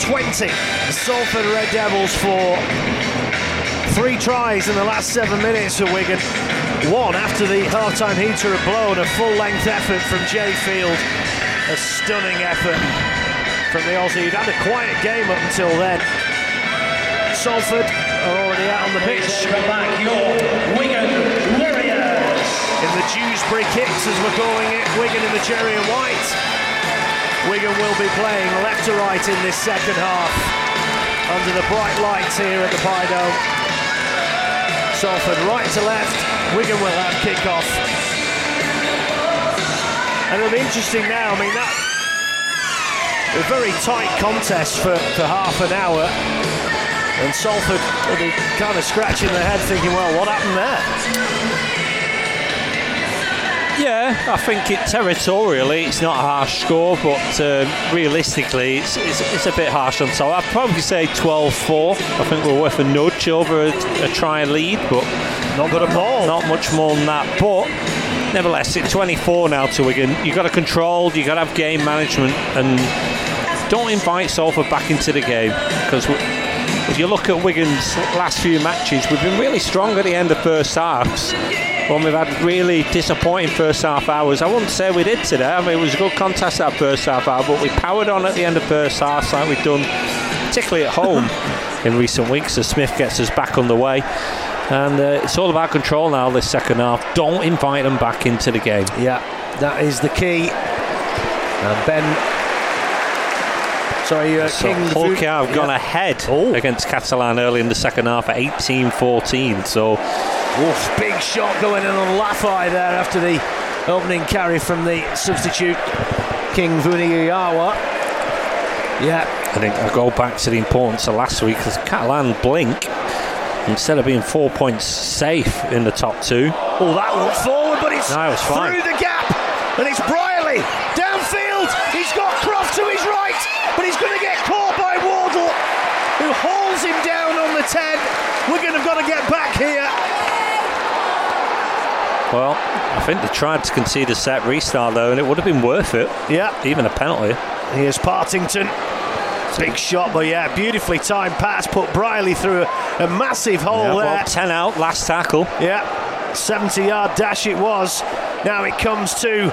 20. Salford Red Devils for three tries in the last seven minutes for Wigan. One after the half-time heater had blown, a full-length effort from Jai Field. A stunning effort from the Aussie. He'd had a quiet game up until then. Salford are already out on the pitch. back your Wigan Warriors. In the Dewsbury kicks, as we're calling it, Wigan in the cherry and white. Wigan will be playing left to right in this second half under the bright lights here at the Dome. Salford right to left, Wigan will have kick-off. And it'll be interesting now, I mean that a very tight contest for, for half an hour. And Salford will be kind of scratching their head thinking, well, what happened there? Yeah, I think it territorially it's not a harsh score, but uh, realistically it's, it's, it's, a bit harsh on top. I'd probably say 12-4. I think we're worth a nudge over a, a try lead, but not got a ball. Not much more than that, but nevertheless, it's 24 now to Wigan. You've got to control, you've got to have game management, and don't invite Salford back into the game because if you look at Wigan's last few matches, we've been really strong at the end of first halves when we've had really disappointing first half hours. I wouldn't say we did today. I mean, it was a good contest that first half hour, but we powered on at the end of first half like we've done, particularly at home in recent weeks as Smith gets us back on the way. And uh, it's all about control now this second half. Don't invite them back into the game. Yeah, that is the key. And Ben Sorry, uh, so King. Hull have gone ahead oh. against Catalan early in the second half at 18 14. So Wolf, big shot going in on Lafai there after the opening carry from the substitute King Vuniyayawa. Yeah. I think I go back to the importance of last week because Catalan blink instead of being four points safe in the top two. Oh, that looked forward, but it's no, it through the gap, and it's Brierley downfield. He's got Croft to his right, but he's going to get caught by Wardle, who hauls him down on the 10. We're going to have got to get back here. Well, I think they tried to concede a set restart though, and it would have been worth it. Yeah. Even a penalty. Here's Partington. Big shot, but yeah, beautifully timed pass. Put Brierley through a, a massive hole yeah, there. Well, 10 out, last tackle. Yeah, 70 yard dash it was. Now it comes to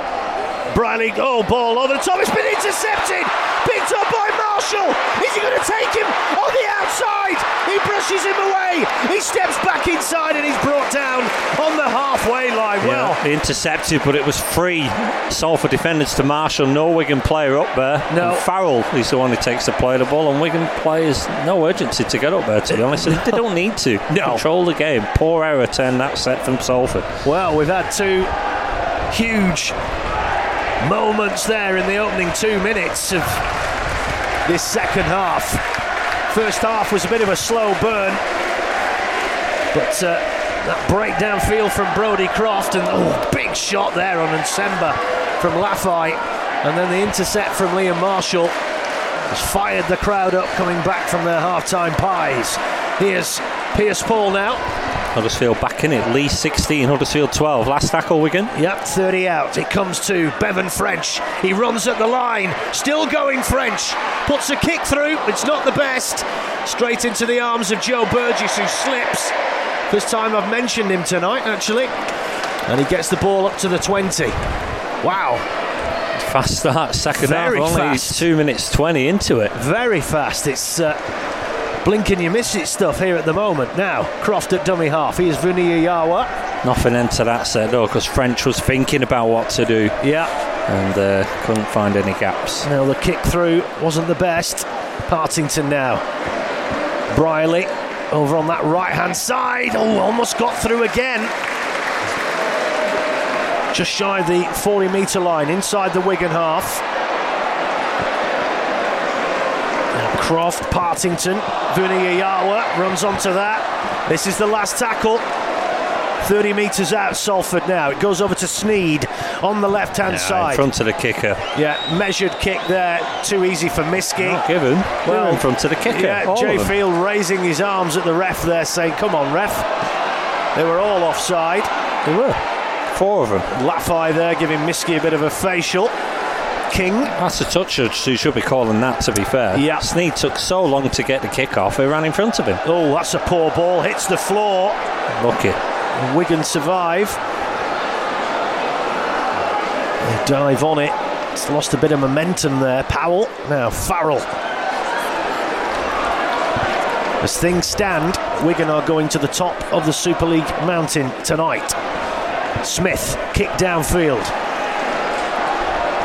Brierley. Oh, ball over the top. It's been intercepted. Picked up by Marshall. Is he going to take him on the outside? He brushes him away. He steps back inside and he's brought down on the halfway line. Yeah, well, intercepted, but it was free. Salford defenders to Marshall. No Wigan player up there. No. And Farrell is the one who takes the play the ball, and Wigan players no urgency to get up there. To be honest, they don't need to. No. Control the game. Poor error turn that set from Salford. Well, we've had two huge moments there in the opening two minutes of this second half. First half was a bit of a slow burn, but uh, that breakdown feel from Brodie Croft and oh, big shot there on Nsemba from Lafai, and then the intercept from Liam Marshall has fired the crowd up coming back from their half-time pies. Here's Pearce-Paul now. Huddersfield back in it. Lee 16, Huddersfield 12. Last tackle, Wigan. Yep, 30 out. It comes to Bevan French. He runs at the line. Still going French. Puts a kick through. It's not the best. Straight into the arms of Joe Burgess, who slips. First time I've mentioned him tonight, actually. And he gets the ball up to the 20. Wow. Fast start, second Very half. Only fast. two minutes 20 into it. Very fast. It's. Uh, blinking you miss it stuff here at the moment. Now, Croft at dummy half. Here's Vuniyayawa. Nothing into that set though, because French was thinking about what to do. Yeah. And uh, couldn't find any gaps. Now, the kick through wasn't the best. Partington now. Brierley over on that right hand side. Oh, almost got through again. Just shy of the 40 metre line inside the Wigan half. Croft, Partington, Vuniyayawa runs onto that. This is the last tackle. 30 metres out, Salford now. It goes over to Sneyd on the left hand yeah, side. In front of the kicker. Yeah, measured kick there. Too easy for Miski. Not given. Well, in front of the kicker. Yeah, Jai Field raising his arms at the ref there, saying, Come on, ref. They were all offside. They were. Four of them. Lafai there giving Miski a bit of a facial. King. That's a touch who should be calling that, to be fair. Yeah. Sneyd took so long to get the kick off, he ran in front of him. Oh, that's a poor ball. Hits the floor. Lucky. Wigan survive. They dive on it. It's lost a bit of momentum there. Powell. Now Farrell. As things stand, Wigan are going to the top of the Super League mountain tonight. Smith, kick downfield.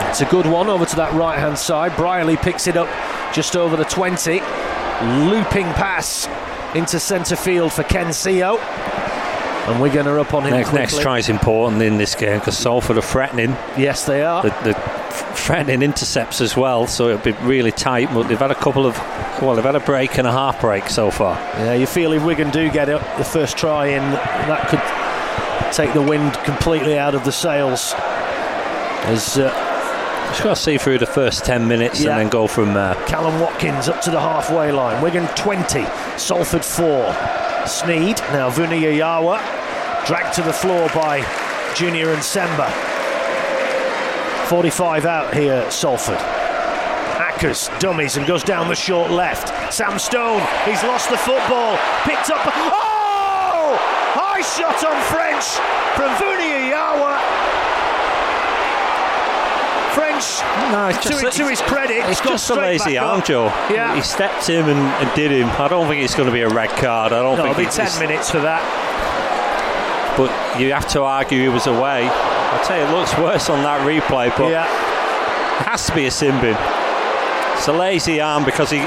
It's a good one over to that right hand side. Brierley picks it up just over the 20. Looping pass into centre field for Ken Sio. And Wigan are going to up on him. Next, next try is important in this game because Salford are threatening. Yes, they are. The, the threatening intercepts as well, so it'll be really tight. But they've had a couple of, well, they've had a break and a half break so far. Yeah, you feel if Wigan do get up the first try in, that could take the wind completely out of the sails. As uh, Just got to see through the first 10 minutes Yeah. and then go from there. Kallum Watkins up to the halfway line. Wigan 20, Salford 4. Sneyd, now Vuniyayawa, dragged to the floor by Junior Nsemba. 45 out here, Salford. Ackers dummies and goes down the short left. Sam Stone, he's lost the football. Picked up. Oh! High shot on French from Vuniyayawa. No, it's to, just, to his credit, it's just a lazy arm, up. Joe. Yeah. He stepped him and, and did him. I don't think it's going to be a red card. I don't No, think it'll be it's- 10 minutes for that. But you have to argue he was away. I tell you, it looks worse on that replay, but Yeah, it has to be a sin bin. It's a lazy arm because he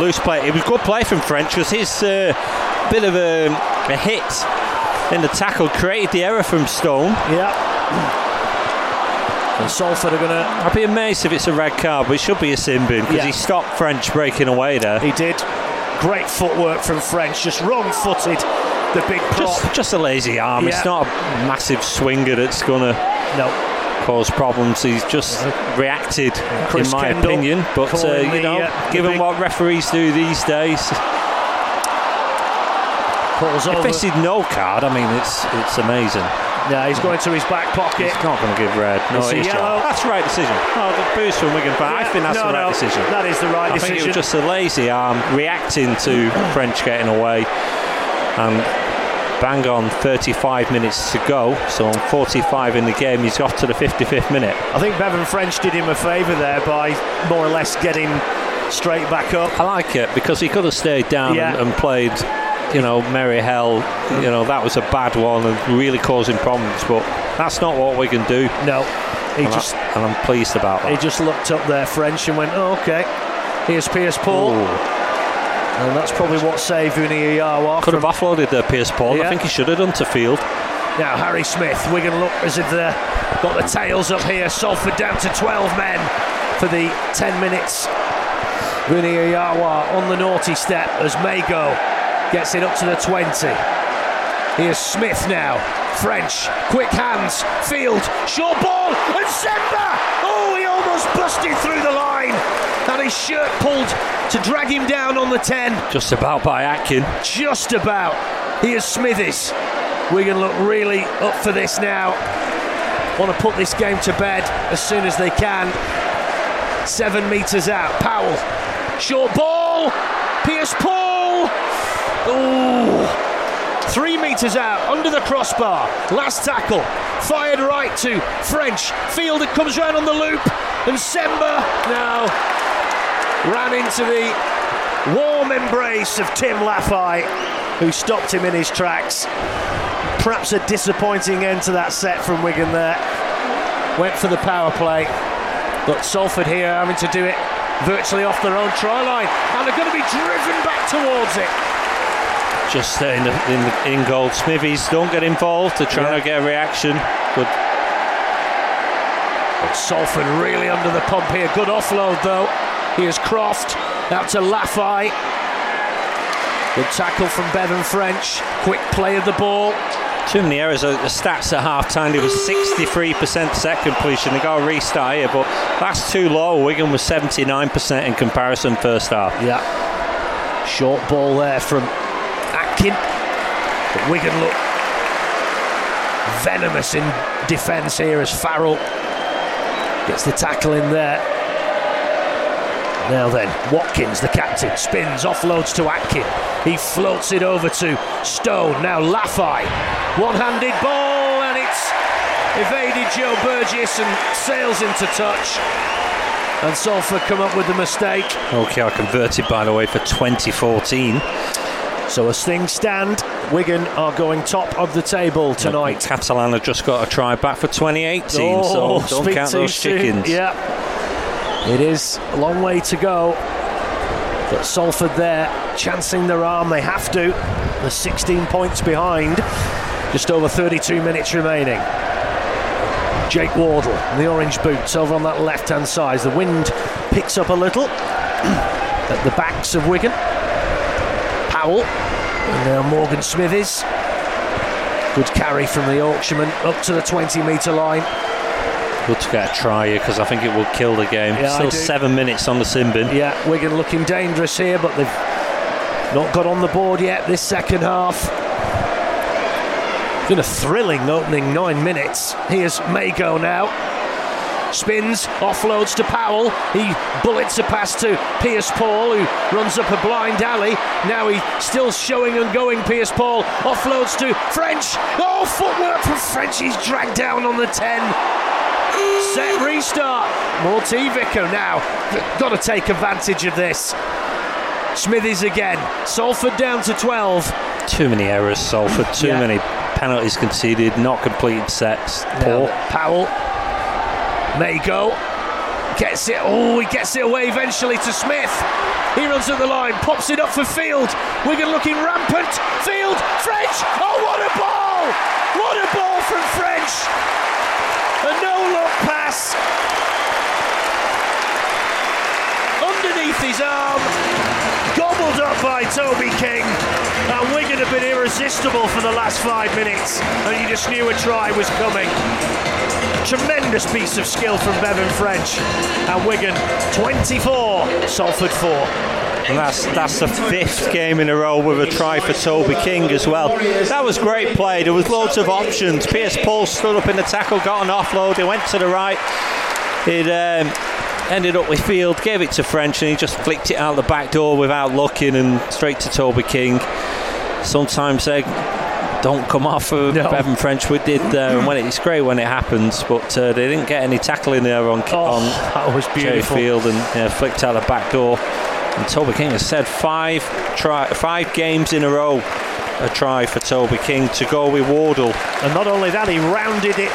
loose play. It was good play from French because his uh, bit of a, a hit in the tackle created the error from Stone. yeah. And Salford are going to. I'd be amazed if it's a red card, but it should be a sin because Yeah. he stopped French breaking away there. He did. Great footwork from French, just wrong footed the big prop. Just, just a lazy arm. Yeah. It's not a massive swinger that's going to no. cause problems. He's just reacted, Chris in my Kendall opinion. But uh, you the, know, uh, given big- what referees do these days, if over. this is no card, I mean, it's it's amazing. Yeah, he's going to his back pocket. He's not going to give red. No, It's a it is yellow. That's the right decision. Oh, the boost from Wigan, but I think that's no, the right no, decision. That is the right I decision. think it was just a lazy arm reacting to French getting away, and bang on 35 minutes to go. So on 45 in the game, he's off to the 55th minute. I think Bevan French did him a favour there by more or less getting straight back up. I like it because he could have stayed down Yeah. and, and played, you know, Merry Hell. You know, that was a bad one and really causing problems. But that's not what we can do. No, he And, just I, and I'm pleased about he just looked up there, French, and went, oh, "Okay, here's Pearce-Paul," Ooh. and that's probably what saved Vuniyayawa Could from have offloaded uh, Pearce-Paul. Yeah. I think he should have done to field. Now Harry Smith, Wigan look as if they've got the tails up here. Salford down to 12 men for the 10 minutes. Vuniyayawa on the naughty step as Mago gets it up to the 20. Here's Smith now. French, quick hands, field, short ball, Nsemba! Oh, he almost busted through the line. Had his shirt pulled to drag him down on the 10 Just about by Atkin. just about. Here's Smithies. Wigan look really up for this now. Want to put this game to bed as soon as they can. Seven metres out. Powell. Short ball. Pearce-Paul. Ooh. Three metres out. Under the crossbar. Last tackle. Fired right to French. Field it comes round on the loop. Nsemba now ran into the warm embrace of Tim Lafai, who stopped him in his tracks. Perhaps a disappointing end to that set from Wigan there. Went for the power play, but Salford here having to do it virtually off their own try line, and they're going to be driven back towards it. Just in, the, in, the, in goal. Smithies don't get involved. They're trying Yeah. to get a reaction. But But Salford really under the pump here. Good offload though. Here's Croft out to Lafai. Good tackle from Bevan French. Quick play of the ball. Too many errors. The stats at half time, there was 63% set completion. They got a restart here, but that's too low. Wigan was 79% in comparison first half. Yeah. Short ball there from Atkin. But Wigan look venomous in defence here as Farrell Gets the tackle in there. Now then, Watkins, the captain, spins, offloads to Atkin. He floats it over to Stone. Now Lafai, One handed ball, and it's evaded Joe Burgess and sails into touch. And Salford come up with the mistake. OKR converted, by the way, for 2014. So as things stand, Wigan are going top of the table tonight. Catalan have just got a try back for 2018, Oh, so don't count those soon. chickens. Yeah. It is a long way to go. But Salford there, chancing their arm, they have to. They're 16 points behind, just over 32 minutes remaining. Jake Wardle, in the orange boots, over on that left hand side. The wind picks up a little at the backs of Wigan. Powell, and now Morgan Smithies. Good carry from the Yorkshireman up to the 20 metre line. Good to get a try here because I think it will kill the game. Yeah, Still seven minutes on the sin bin. Yeah, Wigan looking dangerous here, but they've not got on the board yet this second half. Been a thrilling opening nine minutes. Here's Mago now. Spins, offloads to Powell. He bullets a pass to Pearce-Paul, who runs up a blind alley. Now he's still showing and going. Pearce-Paul offloads to French. Oh, footwork from French. He's dragged down on the 10. Set restart. Vico now. Got to take advantage of this. Smithies again. Salford down to 12. Too many errors, Salford. Too Yeah. many penalties conceded, not completed sets. Poor. Powell Mago. Gets it. Oh, he gets it away eventually to Smith. He runs at the line, pops it up for Field. Wigan looking rampant. Field, French. Oh, what a ball! What a ball from French! A no-look pass underneath his arm, gobbled up by Toby King. And Wigan have been irresistible for the last five minutes, and you just knew a try was coming. Tremendous piece of skill from Bevan French. And Wigan 24, Salford 4. And that's that's the fifth game in a row with a try for Toby King as well. That was great play. There was loads of options. Pearce-Paul stood up in the tackle, got an offload. He went to the right. It um, ended up with Field, gave it to French, and he just flicked it out the back door without looking and straight to Toby King. Sometimes they don't come off of No. Bevan French. We did, uh, and when it, it's great when it happens, but uh, they didn't get any tackling there on Oh, on that was beautiful. Field and yeah, flicked out the back door. And Toby King has said five try, five games in a row a try for Toby King to go with Wardle. And not only that, he rounded it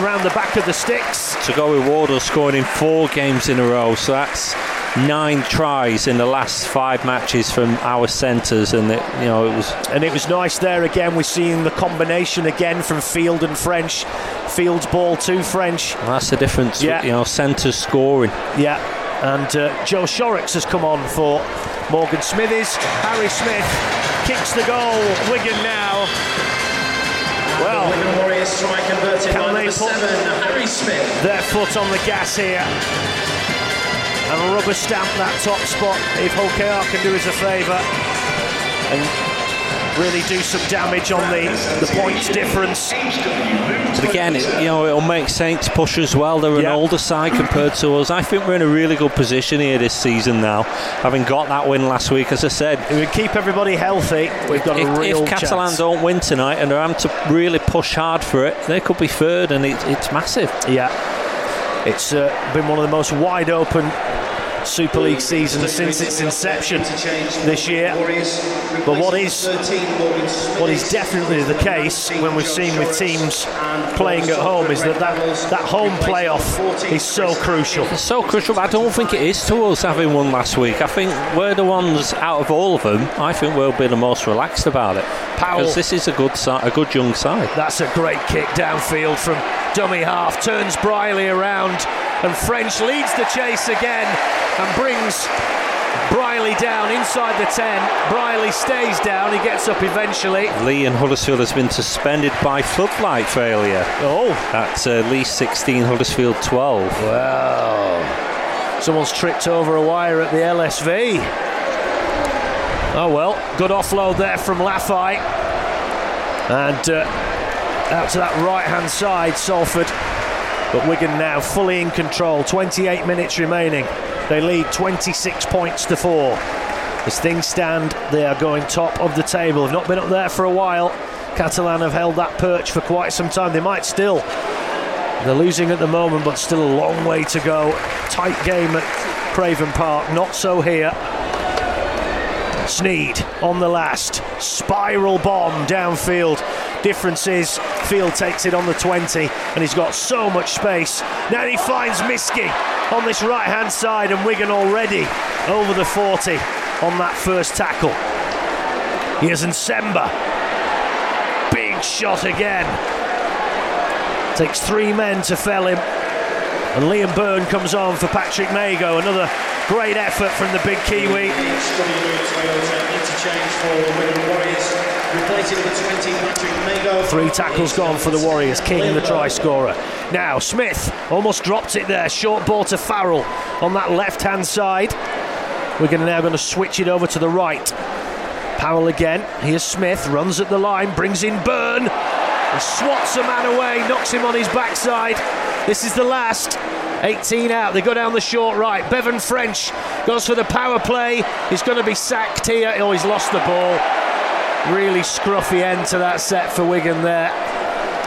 around the back of the sticks. To go with Wardle scoring in four games in a row. So that's nine tries in the last five matches from our centres, and it, you know it was And it was nice there again. We're seeing the combination again from Field and French. Field's ball to French. that's the difference. Yeah. You know, centres scoring. Yeah, and uh, Joe Shorrocks has come on for Morgan Smithies. Harry Smith kicks the goal. Wigan now. Well, Wigan Warriors try converted Can they put- seven, Harry Smith. their foot on the gas here. And rubber stamp that top spot if OKR can do us a favour and really do some damage on the, the points difference. But again, it, you know, it'll make Saints push as well. They're an Yeah. older side compared to us. I think we're in a really good position here this season now, having got that win last week. As I said, If we keep everybody healthy, we've got a if, real if Catalan chance. don't win tonight and they're having to really push hard for it, they could be third, and it, it's massive. Yeah, it's uh, been one of the most wide open Super League season since its inception this year. But what is what is definitely the case when we've seen with teams playing at home is that that, that home playoff is so crucial. It's so crucial. I don't think it is to us having won last week. I think we're the ones out of all of them. I think we'll be the most relaxed about it Powell. because this is a good si- a good young side. That's a great kick downfield from dummy half, turns Brierley around, and French leads the chase again and brings Brierley down inside the 10. Brierley stays down, he gets up eventually. Lee and Huddersfield has been suspended by floodlight failure. Oh, At uh, Lee 16, Huddersfield 12. Wow. someone's tripped over a wire at the LSV. Oh well, good offload there from Lafai. And uh, out to that right hand side, Salford But Wigan now fully in control. 28 minutes remaining. They lead 26 points to four. As things stand, they are going top of the table. Have not been up there for a while. Catalan have held that perch for quite some time. They might still. They're losing at the moment, but still a long way to go. Tight game at Craven Park. Not so here. Sneyd on the last. Spiral bomb downfield. Difference is, Field takes it on the 20 and he's got so much space. Now he finds Miski on this right hand side and Wigan already over the 40 on that first tackle. Here's Nsemba. Big shot again. Takes three men to fell him. And Liam Byrne comes on for Patrick Mago. Another great effort from the big Kiwi. Three tackles gone for the Warriors. King, the try scorer. Now, Smith almost dropped it there. Short ball to Farrell on that left hand side. We're to now going to switch it over to the right. Powell again. Here's Smith. Runs at the line. Brings in Byrne. And swats a man away. Knocks him on his backside. This is the last. 18 out. They go down the short right. Bevan French goes for the power play. He's going to be sacked here. Oh, he's lost the ball. Really scruffy end to that set for Wigan there.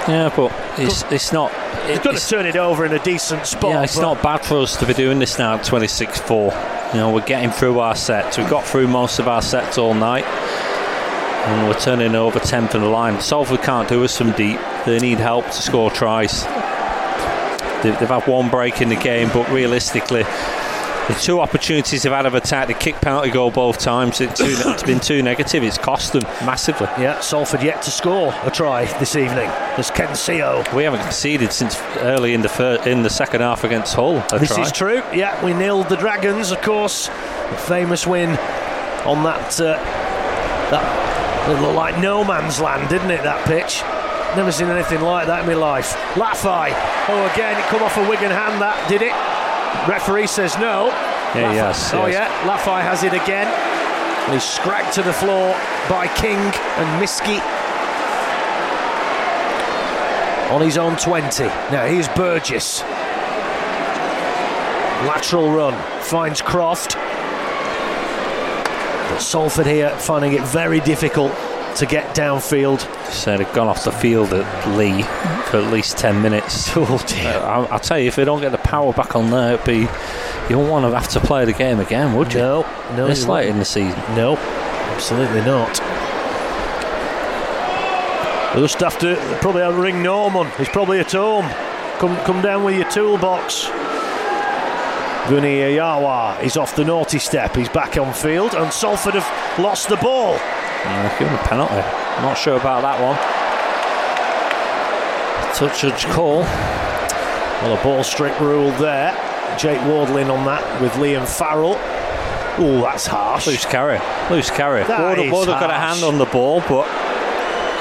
Yeah, but it's, it's not. He's going to turn it over in a decent spot. Yeah, it's not bad for us to be doing this now at 26 4. You know, we're getting through our sets. We've got through most of our sets all night. And we're turning over 10th in the line. Salford can't do us from deep. They need help to score tries. They've, they've had one break in the game, but realistically, the two opportunities they've had of attack, the kick penalty goal both times, it's, too, it's been too negative. It's cost them massively. Yeah, Salford yet to score a try this evening. There's Ken Sio. We haven't conceded since early in the fir- in the second half against Hull. a This try. is true. Yeah, we nilled the Dragons, of course. The famous win on that. Uh, that it looked like no man's land, didn't it? That pitch. Never seen anything like that in my life. Lafai. Oh, again, it come off a Wigan hand. That did it. Referee says no. Yeah, yes, Oh yes. yeah, Lafai has it again. And he's scragged to the floor by King and Miski. On his own 20. Now here's Burgess. Lateral run finds Croft. But Salford here finding it very difficult to get downfield. So they've gone off the field at Lee for at least 10 minutes. Oh dear. Uh, I'll, tell you, if they don't get the power back on there, it'd be you don't want to have to play the game again, would you? No, no, This late in the season. No, absolutely not. We'll just have to probably have to ring Norman. He's probably at home. Come, come down with your toolbox. Vuniyayawa is off the naughty step. He's back on field, and Salford have lost the ball. Uh, yeah, given a penalty. I'm not sure about that one. Touch judge call. Well, a ball strip rule there. Jake Wardlin on that with Liam Farrell. Oh, that's harsh. Loose carry. Loose carry. That Ward, Ward have got a hand on the ball, but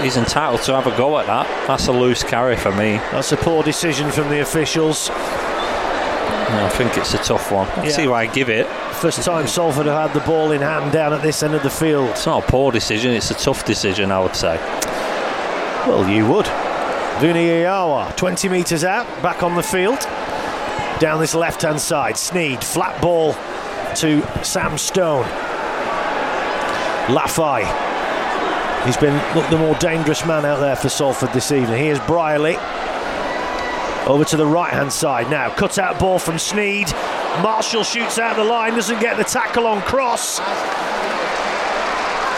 he's entitled to have a go at that. That's a loose carry for me. That's a poor decision from the officials. Yeah, I think it's a tough one. I Yeah. see why I give it. First time Salford have had the ball in hand down at this end of the field. It's not a poor decision, it's a tough decision, I would say. Well, you would. Vuniyayawa, 20 metres out, back on the field. Down this left hand side. Sneyd, flat ball to Sam Stone. Lafai. He's been look, the more dangerous man out there for Salford this evening. Here's Brierley. Over to the right hand side now. Cut out ball from Sneyd. Marshall shoots out the line, doesn't get the tackle on cross.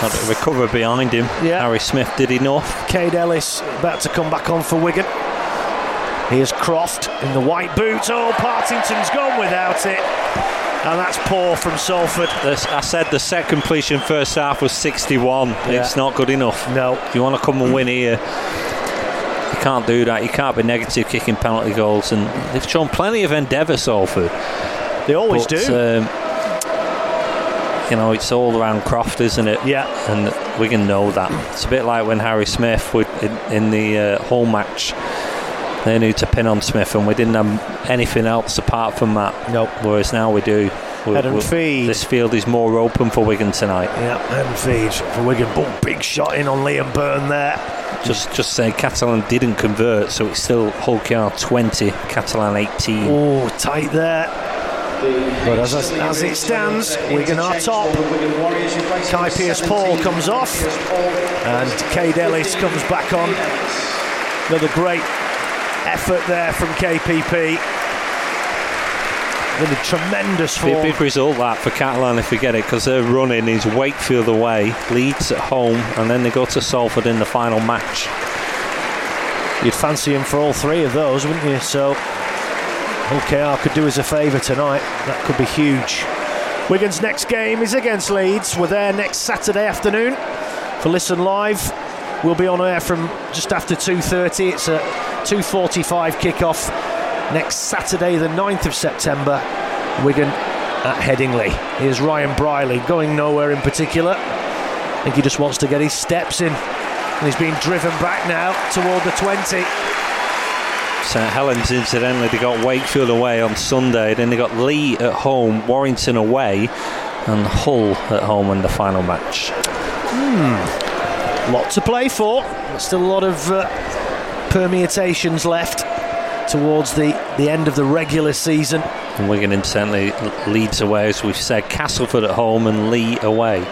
Had to recover behind him. Yeah. Harry Smith did enough. Kaide Ellis about to come back on for Wigan. Here's Croft in the white boots. Oh, Partington's gone without it. And that's poor from Salford. This- I said the set completion first half was 61. Yeah. It's not good enough. No. If you want to come and win here, you can't do that. You can't be negative kicking penalty goals. And they've shown plenty of endeavour, Salford. They always But, do. Um, you know, it's all around Croft, isn't it? Yeah. And we can know that. It's a bit like when Harry Smith would, in, in the uh, Hull match, they knew to pin on Smith, and we didn't have anything else apart from that. Nope. Whereas now we do. We'll- Head and feed. This field is more open for Wigan tonight. Yeah, head and feed for Wigan. Oh, big shot in on Liam Byrne there. Just just say Catalan didn't convert, so it's still Hull KR 20, Catalan 18. Oh, tight there. But as, as it stands, Wigan are top. Kai Pearce-Paul comes off, and Kaide Ellis comes back on. Another great effort there from KPP. Tremendous Be a form. big result that for Catalan if we get it because their running is Wakefield away, Leeds at home, and then they go to Salford in the final match. You'd fancy him for all three of those, wouldn't you? So OKR could do us a favour tonight. That could be huge. Wigan's next game is against Leeds. We're there next Saturday afternoon for Listen Live. We'll be on air from just after 2:30. It's a 2:45 kickoff next Saturday, the 9th of September. Wigan at Headingley. Here's Ryan Brierley going nowhere in particular. I think he just wants to get his steps in. And he's being driven back now toward the 20. St Helens, incidentally, they got Wakefield away on Sunday, then they got Lee at home, Warrington away, and Hull at home in the final match. Hmm. lot to play for. Still a lot of uh, permutations left towards the, the end of the regular season. And Wigan, incidentally, leads away, as we've said, Castleford at home, and Lee away.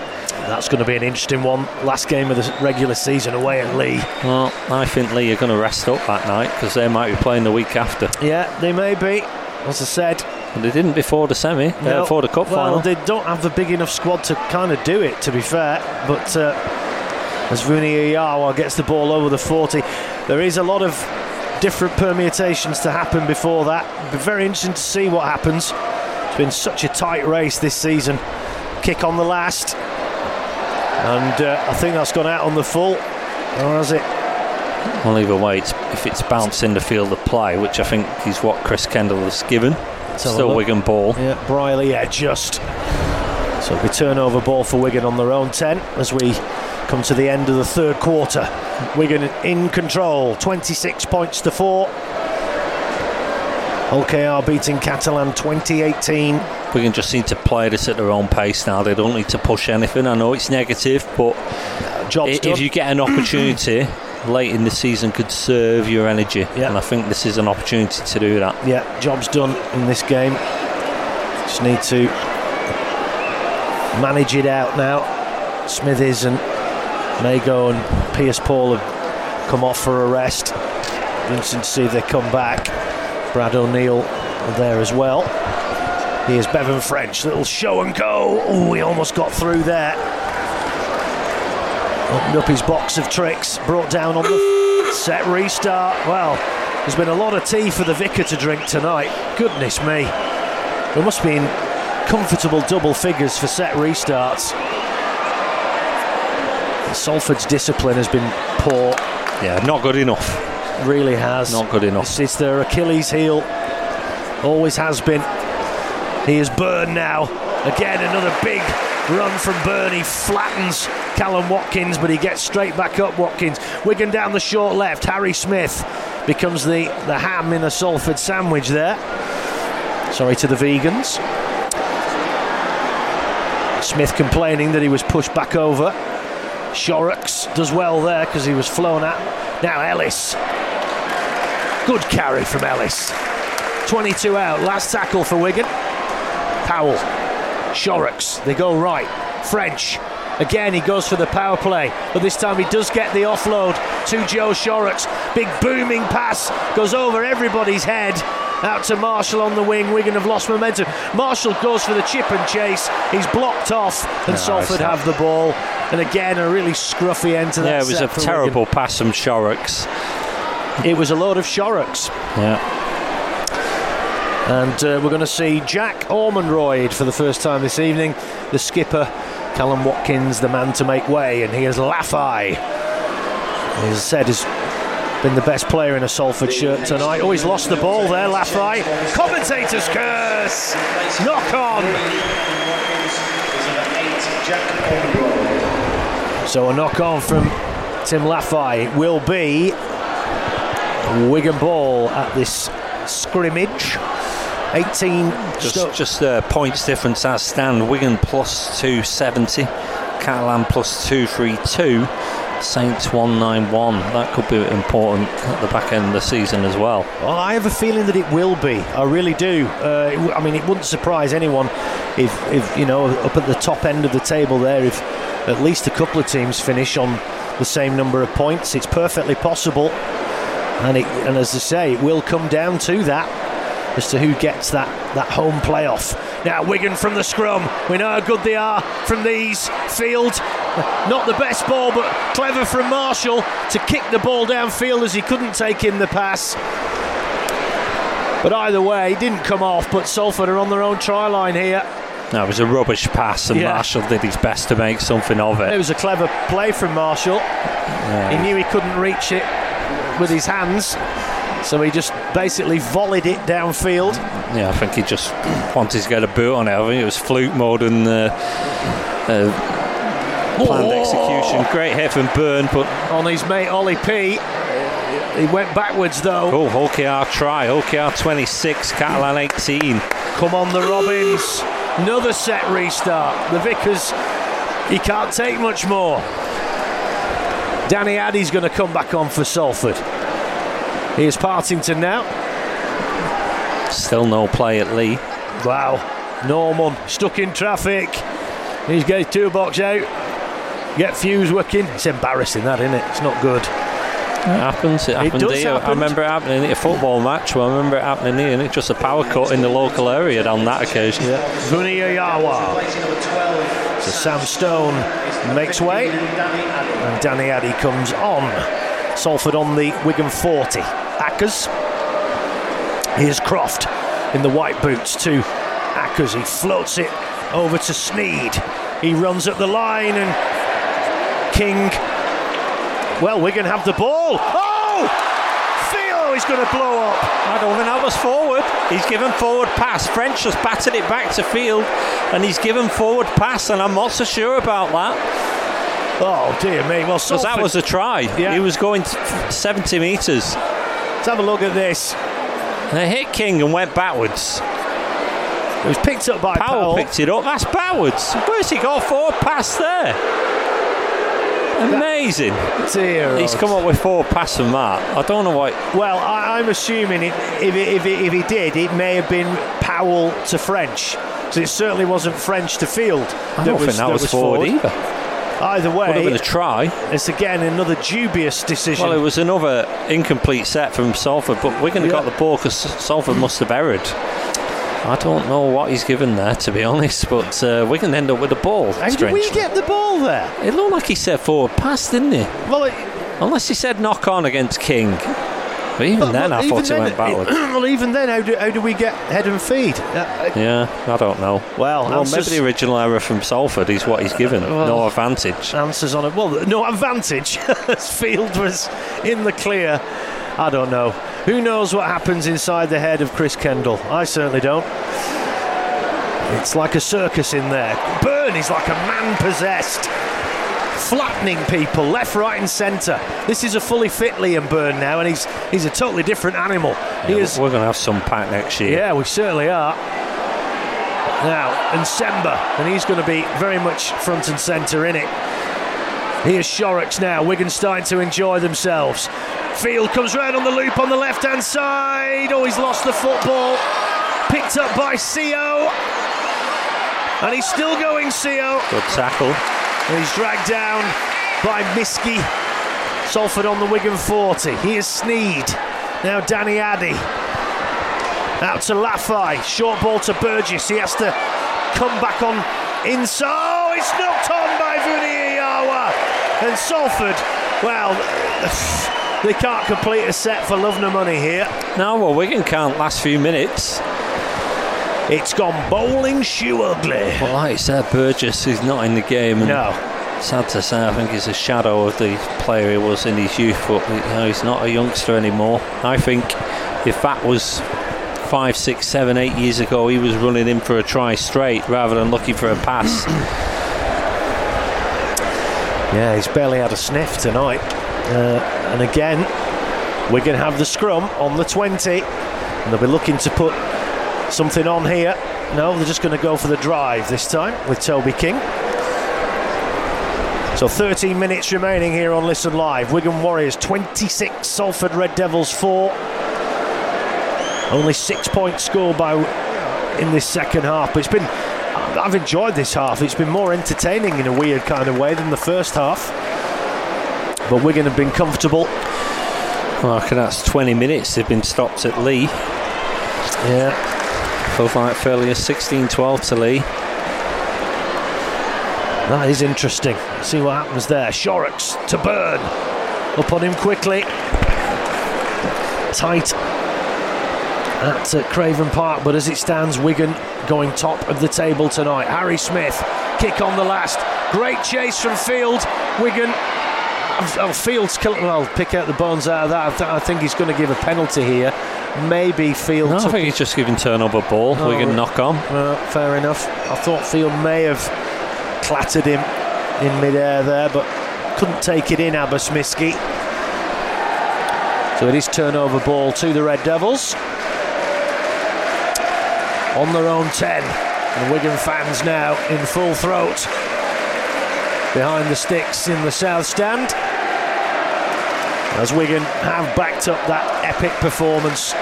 That's going to be an interesting one. Last game of the regular season away at Lee. Well, I think Lee are going to rest up that night because they might be playing the week after. Yeah, they may be. As I said, But they didn't before the semi, uh, before the cup well, final. they don't have the big enough squad to kind of do it, to be fair. But uh, as Vuniyayawa gets the ball over the 40, there is a lot of different permutations to happen before that. It'll be very interesting to see what happens. It's been such a tight race this season. Kick on the last. And uh, I think that's gone out on the full. Or has it? Well, either way, it's, if it's bounced in the field of play, which I think is what Chris Kendall has given, a still. Wigan ball. Yeah, Brierley, yeah, just. So it'll be turnover ball for Wigan on their own 10 as we come to the end of the third quarter. Wigan in control, 26 points to 4. OKR beating Catalan 2018. Wigan just seem to play this at their own pace now. They don't need to push anything. I know it's negative, but Job's i- done. if you get an opportunity late in the season, could serve your energy. Yeah. And I think this is an opportunity to do that. Yeah, job's done in this game. Just need to manage it out now. Smithies and Mago and Pearce-Paul have come off for a rest. Interesting to see if they come back. Brad O'Neill there as well. Here's Bevan French, little show and go. Oh, he almost got through there. Opened up his box of tricks, brought down on the set restart. Well, there's been a lot of tea for the vicar to drink tonight. Goodness me. There must be comfortable double figures for set restarts. Salford's discipline has been poor, Yeah, not good enough. Really has. Not good enough. It's, it's their Achilles heel. Always has been. He is burned now. Again, another big run from Byrne. He flattens Kallum Watkins, but he gets straight back up. Watkins. Wigan down the short left. Harry Smith becomes the, the ham in a Salford sandwich there. Sorry to the vegans. Smith complaining that he was pushed back over. Shorrocks does well there because he was flown at. Now Ellis. Good carry from Ellis. 22 out. Last tackle for Wigan. Powell. Shorrocks. They go right. French. Again, he goes for the power play, but this time he does get the offload to Joe Shorrocks. Big booming pass goes over everybody's head. Out to Marshall on the wing. Wigan have lost momentum. Marshall goes for the chip and chase. He's blocked off, and Salford have the ball. And again, a really scruffy end to that. Yeah, it was a terrible pass from Shorrocks. It was a load of Shorrocks. Yeah. And uh, we're going to see Jack Ormondroyd for the first time this evening. The skipper, Kallum Watkins, the man to make way, and he is Lafai. As I said, has been the best player in a Salford shirt tonight. Oh, he's lost the ball there, Lafai. Commentator's curse. Knock on. So a knock on from Tim Lafai will be Wigan ball at this scrimmage. 18 Just, just uh, points difference as stand. Wigan plus 270, Catalan plus 232, Saints 191. That could be important at the back end of the season as well. Well, I have a feeling that it will be. I really do. Uh, it I mean, it wouldn't surprise anyone if, if you know, up at the top end of the table there, if at least a couple of teams finish on the same number of points. It's perfectly possible, and it, and as I say, it will come down to that as to who gets that that home playoff. Now Wigan from the scrum. We know how good they are from these field. Not the best ball, but clever from Marshall to kick the ball downfield as he couldn't take in the pass. But either way, it didn't come off. But Salford are on their own try line here. That was a rubbish pass, and Yeah. Marshall did his best to make something of It it. was a clever play from Marshall. He knew he couldn't reach it with his hands, so he just basically volleyed it downfield. Yeah, I think he just wanted to get a boot on it. I think it was fluke more than uh, uh, planned execution. Great hit from Byrne, but On his mate Ollie P. He went backwards though. oh, OKR try. OKR 26, Catalan 18. Come on, the Robins. Another set restart. The Vickers, he can't take much more. Danny Addy's going to come back on for Salford. Here's Partington now. Still no play at Lee. Wow. Norman stuck in traffic. He's got his two box out. Get fuse working. It's embarrassing, that, isn't it? It's not good. It happens. It happened does here. I remember it happening at a football match. Well, I remember it happening here, and it's just a power cut in the local area on that occasion. Vuniyayawa. So Sam Stone makes way. And Danny Addy comes on. Salford on the Wigan 40. Ackers. Here's Croft in the white boots to Ackers. He floats it over to Sneyd. He runs up the line and King. Well, Wigan have the ball. Oh! Theo is going to blow up. I don't think that was forward. He's given forward pass. French has batted it back to field, and he's given forward pass, and I'm not so sure about that Oh dear me. Well, because that was a try. Yeah. He was going 70 metres. Let's have a look at this. They hit King and went backwards. It was picked up by Powell, Powell. picked it up. That's backwards. Where's he got forward pass there? Amazing. Dear He's come up with four pass from that. I don't know why. Well, I, I'm assuming it, if, it, if, it, if he did, it may have been Powell to French. So it certainly wasn't French to Field. I don't think that was, forward, either. Either way, Would have been a try. it's again another dubious decision. Well, it was another incomplete set from Salford, but Wigan Yeah. got the ball because Salford must have erred. I don't know what he's given there, to be honest, but uh, Wigan end up with the ball. How did we get the ball there? It looked like he said forward pass, didn't he? Well, it, Unless he said knock on against King. But even well, then, I thought he went backwards. well, even then, how do, how do we get head and feed? Uh, yeah, I don't know. Well, well maybe the original error from Salford is what he's given. no advantage. answers on it. Well, no advantage. Field was in the clear. I don't know. Who knows what happens inside the head of Chris Kendall? I certainly don't. It's like a circus in there. Byrne is like a man possessed, flattening people left, right, and centre. This is a fully fit Liam Byrne now, and he's he's a totally different animal. he Yeah, is We're going to have some pack next year. yeah, we certainly are. Now, Nsemba, and he's going to be very much front and centre in it. Here's Shorrocks now. Wigan starting to enjoy themselves. Field comes round on the loop on the left hand side. Oh, he's lost the football. Picked up by Co. And he's still going, Co. Good tackle. And he's dragged down by Miski. Salford on the Wigan 40. Here's Sneyd. Now Danny Addy. Out to Lafai. Short ball to Burgess. He has to come back on inside. Oh, it's knocked on by Vuniyayawa. And Salford, well, they can't complete a set for love nor money here. No, well, Wigan can't last few minutes. It's gone bowling shoe ugly. Well, like I said, Burgess is not in the game. And No. Sad to say, I think he's a shadow of the player he was in his youth, but you know, he's not a youngster anymore. I think if that was five, six, seven, eight years ago, he was running in for a try straight rather than looking for a pass. Yeah, he's barely had a sniff tonight. Uh, and again, we're going to have the scrum on the 20. And they'll be looking to put something on here. No, they're just going to go for the drive this time with Toby King. So 13 minutes remaining here on Listen Live. Wigan Warriors 26, Salford Red Devils 4. Only six points scored by in this second half, but it's been I've enjoyed this half. It's been more entertaining in a weird kind of way than the first half. But Wigan have been comfortable. Well, I reckon that's 20 minutes. They've been stopped at Leigh. Yeah. Full fight fairly a 16-12 to Leigh. That is interesting. See what happens there. Shorrocks to Byrne. Up on him quickly. Tight at uh, Craven Park, but as it stands, Wigan going top of the table tonight. Harry Smith, kick on the last. Great chase from Field. Wigan. Oh, Field's. Well, pick out the bones out of that. I think he's going to give a penalty here. Maybe Field. No, I think he's just giving turnover ball. Oh, Wigan knock on. Uh, fair enough. I thought Field may have clattered him in midair there, but couldn't take it in, Abbas Miski. So it is turnover ball to the Red Devils. On their own 10. And Wigan fans now in full throat behind the sticks in the south stand. As Wigan have backed up that epic performance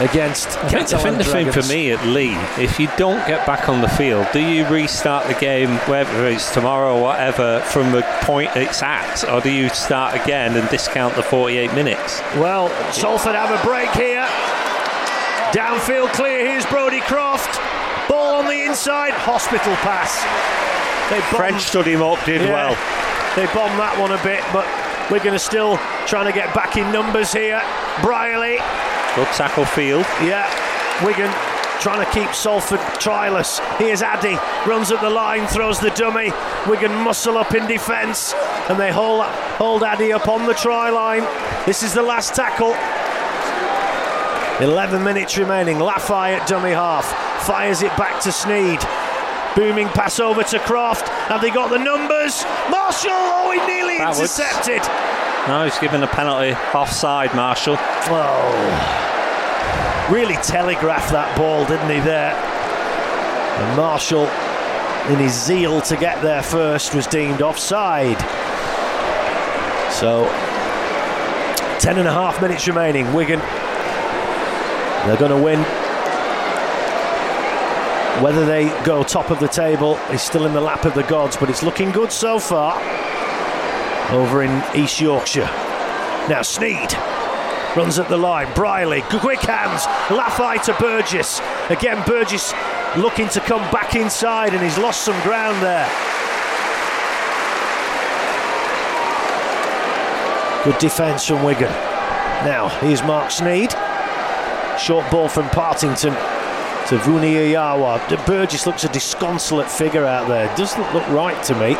against I think, I think the thing for me at Leigh, if you don't get back on the field, do you restart the game, whether it's tomorrow or whatever, from the point it's at, or do you start again and discount the 48 minutes? Well, Salford have a break here. Downfield clear. Here's Brodie Croft. Ball on the inside. Hospital pass. They French stood him up, did yeah, well. They bombed that one a bit, but we're going to still trying to get back in numbers here. Brierley Good tackle field. Yeah, Wigan trying to keep Salford tryless. Here's Addy, runs up the line, throws the dummy. Wigan muscle up in defence, and they hold, hold Addy up on the try line. This is the last tackle. 11 minutes remaining. Lafayette dummy half. Fires it back to Sneyd. Booming pass over to Croft. Have they got the numbers? Marshall! Oh, he nearly intercepted. No, he's given a penalty offside, Marshall. Oh really telegraphed that ball, didn't he, there? And Marshall, in his zeal to get there first, was deemed offside. So, 10 and a half minutes remaining. Wigan, they're going to win. Whether they go top of the table is still in the lap of the gods, but it's looking good so far over in East Yorkshire. Now, Sneyd runs at the line. Brierley, quick hands. Lafai to Burgess. Again, Burgess looking to come back inside, and he's lost some ground there. Good defence from Wigan. Now, here's Marc Sneyd. Short ball from Partington to Vuniyayawa. Burgess looks a disconsolate figure out there. Doesn't look right to me.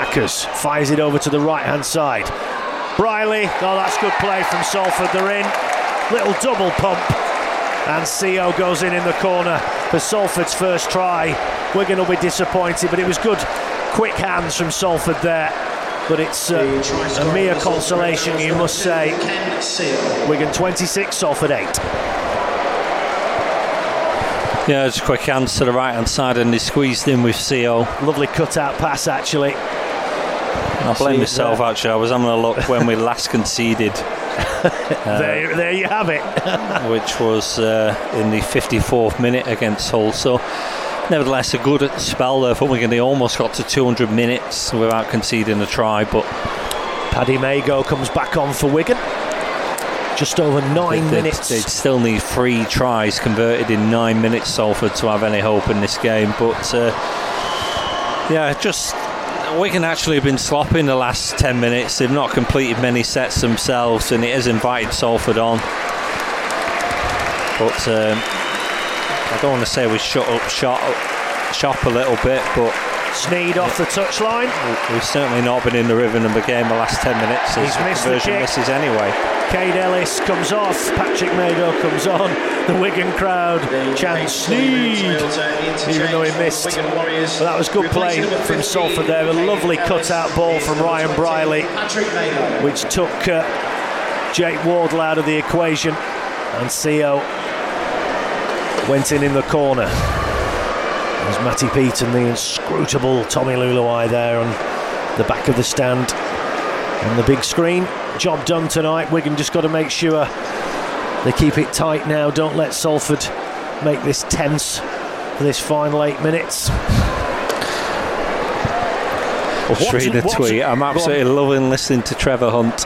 Ackers fires it over to the right hand side. Brierley, oh, that's good play from Salford. They're in. Little double pump. And Sio goes in in the corner for Salford's first try. Wigan will be disappointed, but it was good, quick hands from Salford there. But it's uh, a mere consolation, you must say. Wigan 26, Salford 8. Yeah, it's a quick hands to the right hand side, and he squeezed in with Sio. Lovely cut out pass, actually. I blame myself actually. I was having a look when we last conceded. Uh, there, there you have it. which was uh, in the 54th minute against Hull. So, nevertheless, a good spell there for Wigan. They almost got to 200 minutes without conceding a try, but Paddy Mago comes back on for Wigan. Just over 9 they, minutes. They still need three tries converted in nine minutes, Salford, to have any hope in this game. But uh, yeah, just Wigan actually have been sloppy in the last 10 minutes. They've not completed many sets themselves, and it has invited Salford on. But um, I don't want to say we shut up shot, shop a little bit, but Sneyd off the touchline. We've certainly not been in the rhythm of the game the last 10 minutes. He's missed the kick. misses anyway. Kaide Ellis comes off. Patrick Mago comes on. The Wigan crowd chants Sneyd, even though he missed. But that was good play from Salford there. A lovely cut-out ball from Ryan Brierley, which took uh, Jake Wardle out of the equation, and Sio went in in the corner. There's Matty Peet and the inscrutable Tommy Leuluai there on the back of the stand on the big screen. Job done tonight. Wigan just got to make sure they keep it tight now. Don't let Salford make this tense for this final eight minutes. Just reading a tweet. I'm absolutely loving listening to Trevor Hunt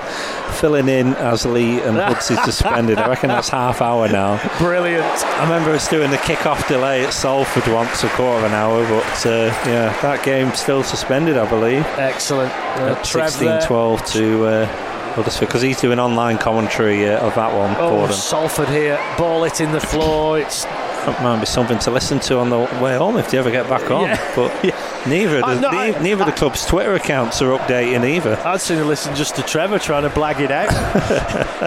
filling in as Leigh and Hoods is suspended. I reckon that's half hour now. Brilliant. I remember us doing the kick-off delay at Salford once, a quarter of an hour, but uh, yeah, that game's still suspended, I believe. Excellent. Uh, At 16-12 to uh, Huddersfield, because he's doing online commentary uh, of that one. for them. Salford here. Ball it in the floor. It's That might be something to listen to on the way home if they ever get back on. Yeah. But neither of the, not- nei- I- neither of the club's Twitter accounts are updating either. I'd sooner listen just to Trevor trying to blag it out,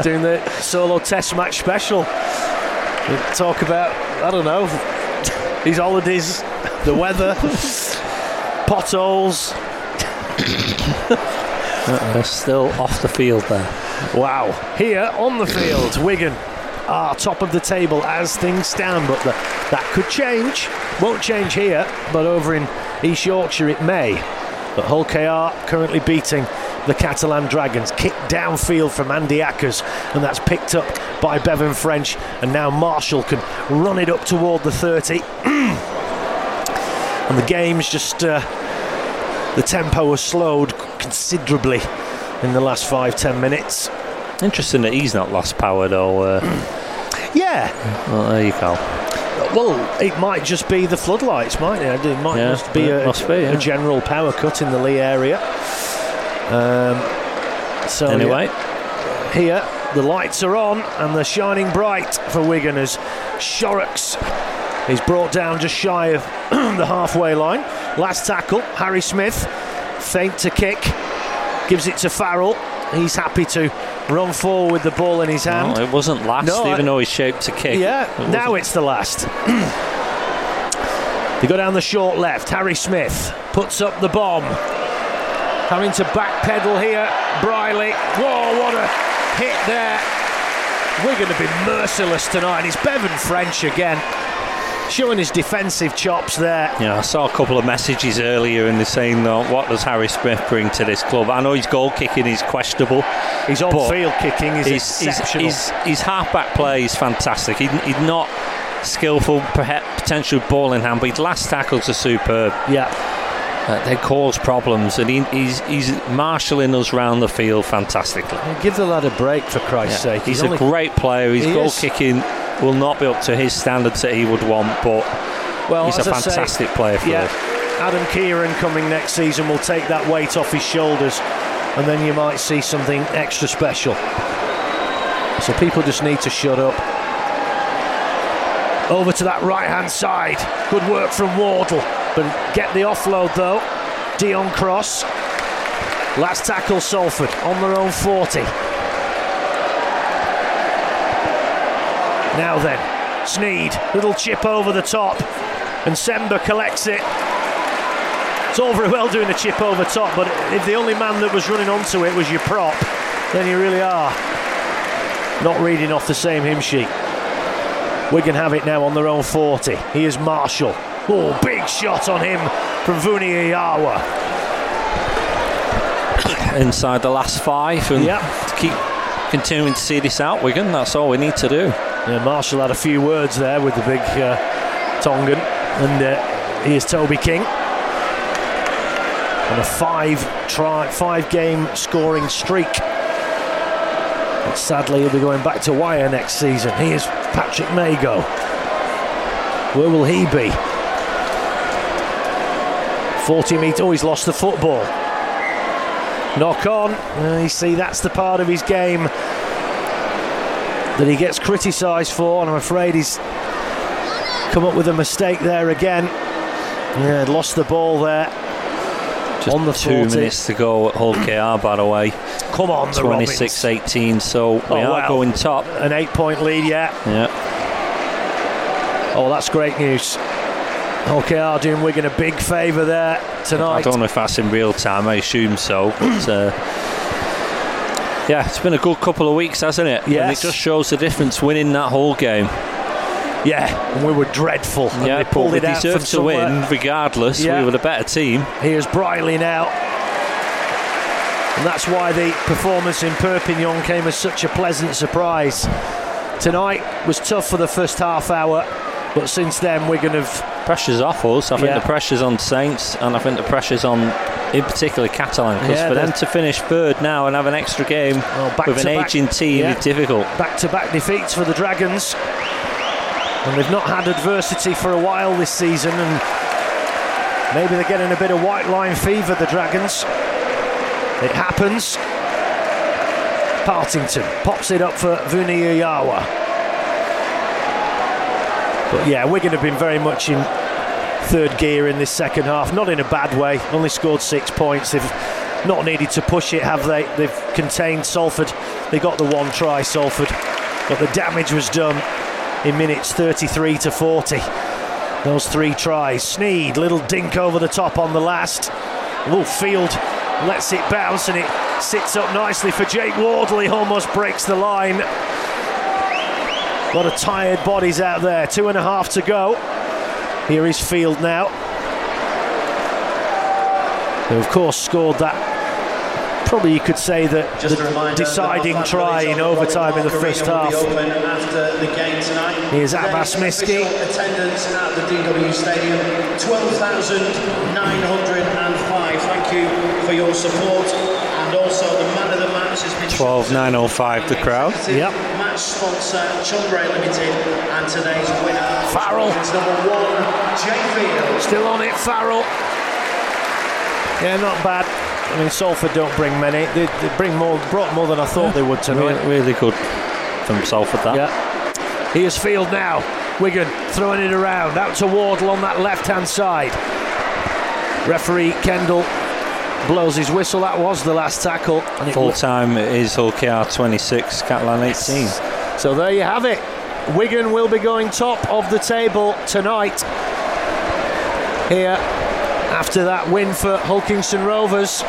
doing the solo test match special. We'd talk about I don't know his holidays, the weather, potholes. They're still off the field there. Wow. Here on the field, Wigan are top of the table as things stand, but the, that could change. Won't change here, but over in East Yorkshire it may. But Hull KR currently beating the Catalan Dragons. Kick downfield from Andy Ackers, and that's picked up by Bevan French. And now Marshall can run it up toward the 30. and the game's just. Uh, the tempo has slowed considerably in the last five, ten minutes. Interesting that he's not lost power though. Uh, Yeah, well, there you go. well, it might just be the floodlights, might it? It might Yeah, just be, it a, must be, a general power cut in the Leigh area. Um, so Anyway, yeah, here the lights are on and they're shining bright for Wigan as Shorrocks is brought down just shy of the halfway line. Last tackle, Harry Smith, feint to kick, gives it to Farrell. He's happy to run forward with the ball in his hand. well, it wasn't last, No, even I- though he's shaped to kick. Yeah, It now it's the last. they go down the short left. Harry Smith puts up the bomb. Having to backpedal here. Brierley. Whoa, what a hit there. We're going to be merciless tonight. It's Bevan French again. Showing his defensive chops there. Yeah, I saw a couple of messages earlier in the saying, uh, what does Harry Smith bring to this club? I know his goal kicking is questionable. His But on-field kicking is His, his, exceptional. his, his half-back play is fantastic. He, he's not skillful, perhaps potential ball in hand, but his last tackles are superb. yeah, Uh, they cause problems, and he, he's, he's marshalling us round the field fantastically. give the lad a break for Christ's sake. He's, only- a great player. His He goal is. kicking will not be up to his standards that he would want, but well, he's a as I say, fantastic player for Yeah, us. Adam Keighran coming next season will take that weight off his shoulders, and then you might see something extra special. So people just need to shut up. Over to that right hand side. Good work from Wardle, but get the offload though. Deon Cross. Last tackle Salford on their own 40. Now then, Sneyd, little chip over the top, and Nsemba collects it. It's all very well doing the chip over top, but if the only man that was running onto it was your prop, then you really are not reading off the same hymn sheet. Wigan have it now on their own 40. Here's Marshall. Oh, big shot on him from Vuniyayawa. Inside the last five, and Yep. to keep continuing to see this out, Wigan. That's all we need to do. Yeah, Marshall had a few words there with the big uh, Tongan, and uh, here's Toby King. On a five try, five game scoring streak. But sadly, he'll be going back to wire next season. Here's Patrick Mago. Where will he be? 40 metre. Oh, he's lost the football. Knock on. Uh, you see, that's the part of his game that he gets criticised for, and I'm afraid he's come up with a mistake there again. Yeah, lost the ball there. Just On the two 40. minutes to go at Hull KR, by the way. Come on, the 26 18, so we Oh, are wow. going top. An eight point lead, yeah. Yeah. Oh, that's great news. OKR doing Wigan a big favour there tonight. I don't know if that's in real time, I assume so. But uh, Yeah, it's been a good couple of weeks, hasn't it? And it just shows the difference winning that whole game. Yeah, and we were dreadful. and yeah, they pulled it out deserved to win regardless. Yeah. We were the better team. Here's Brierley now. And that's why the performance in Perpignan came as such a pleasant surprise. Tonight was tough for the first half hour, but since then we're going to. Pressure's off us. I think Yeah. the pressure's on Saints, and I think the pressure's on, in particular, Catalan. Because Yeah, for them to finish third now and have an extra game Well, back with an to back. aging team Yeah. is difficult. back-to-back defeats for the Dragons. And they've not had adversity for a while this season and maybe they're getting a bit of white line fever, the Dragons. It happens. Partington pops it up for Vuniyayawa. But yeah, Wigan have been very much in third gear in this second half. Not in a bad way. Only scored six points. They've not needed to push it, have they? They've contained Salford. They got the one try, Salford, but the damage was done in minutes 33 to 40. Those three tries. Sneyd, little dink over the top on the last. Oh, Field lets it bounce and it sits up nicely for Jake Wardle. Almost breaks the line. A lot of tired bodies out there. Two and a half to go. Here is Field now. Who, of course, scored that. Probably you could say that Just a the reminder deciding that the try in overtime in the first half. Will after the game tonight. Here's Today's Abbas Miski. Attendance at the DW Stadium 12,905. Thank you for your support. And also the man of the match has been 12,905 the crowd. Yep. Match sponsor uh, Chundray Limited and today's winner Farrell. is number one Jai Field. Still on it, Farrell. Yeah, not bad. I mean, Salford don't bring many. They, they bring more, brought more than I thought they would tonight. Really, really good from Salford that. Yeah. Here's Field now. Wigan throwing it around. Out to Wardle on that left hand side. Referee Kendall blows his whistle. That was the last tackle. And Full time is Hull KR 26, Catalan 18. So there you have it. Wigan will be going top of the table tonight. Here, after that win for Hull Kingston Rovers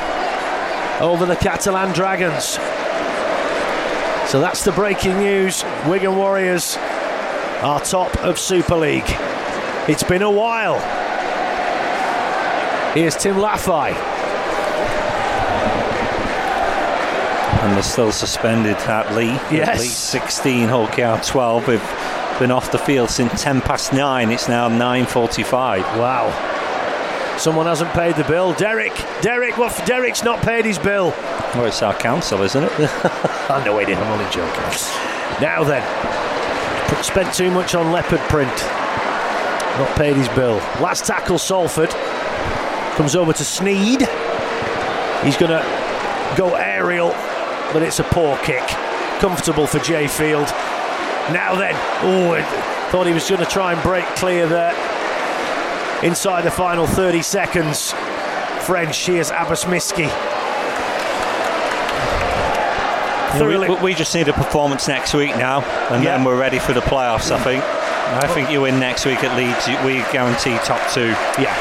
over the Catalan Dragons. So that's the breaking news. Wigan Warriors are top of Super League. It's been a while. Here's Tim Lafai. And they're still suspended at Leigh. Yes. At Leigh 16, Hull KR 12. They've been off the field since 10 past 9. It's now 9.45. Wow. Someone hasn't paid the bill. Derek, Derek, what? Derek's not paid his bill. Well, it's our council, isn't it? I know he did. I'm only joking. Now then, spent too much on leopard print. Not paid his bill. Last tackle, Salford comes over to Sneyd. He's going to go aerial, but it's a poor kick. Comfortable for Jai Field. Now then, oh, thought he was going to try and break clear there. Inside the final 30 seconds, French. Here's Abbas Miski. We, we- just need a performance next week now, and Yeah. then we're ready for the playoffs, I think. I think you win next week at Leeds, we guarantee top two. Yeah.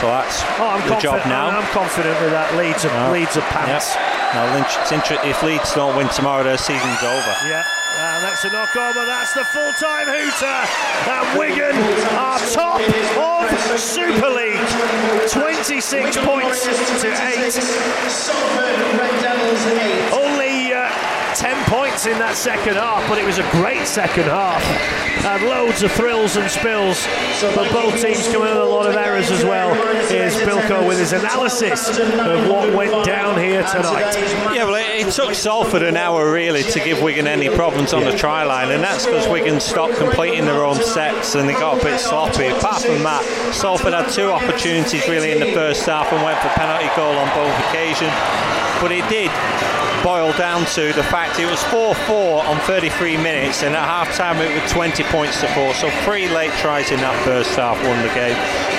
So that's Oh, I'm the job now. I'm confident with that. Leeds are, No. Leeds are pants. Now, Lynch, it's inter- if Leeds don't win tomorrow, their season's over. Yeah. And that's a knockover. That's the full-time hooter. And Wigan are top of Super League. 26 points to eight. Salford Red Devils 8. Only uh, 10 points in that second half, but it was a great second half. And loads of thrills and spills. But both teams with a lot of errors as well. Here's Bilko with his analysis of what went down here tonight. Yeah, well, it, it took Salford an hour really to give Wigan any problems on the try line, and that's because Wigan stopped completing their own sets and they got a bit sloppy. Apart from that, Salford had two opportunities really in the first half and went for penalty goal on both occasions. But it did boil down to the fact it was 4-4 on 33 minutes, and at half time it was 20 points to four. So three late tries in that first half won the game.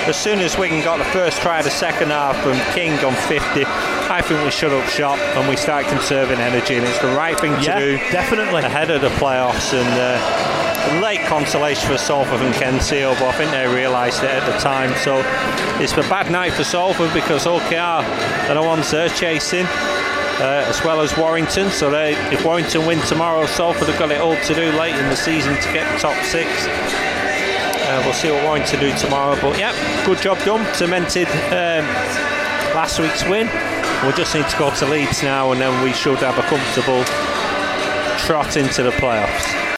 As soon as Wigan got the first try of the second half from King on 50, I think we shut up shop and we start conserving energy, and it's the right thing to Yeah, do definitely. ahead of the playoffs. And uh, late consolation for Salford and Ken Sio, but I think they realised it at the time. So it's a bad night for Salford because OKR are the ones they're chasing. Uh, as well as Warrington. So they, if Warrington win tomorrow, Salford have got it all to do late in the season to get top six. Uh, we'll see what Warrington do tomorrow. But yeah, good job done. Cemented um, last week's win. We just need to go to Leeds now, and then we should have a comfortable trot into the playoffs.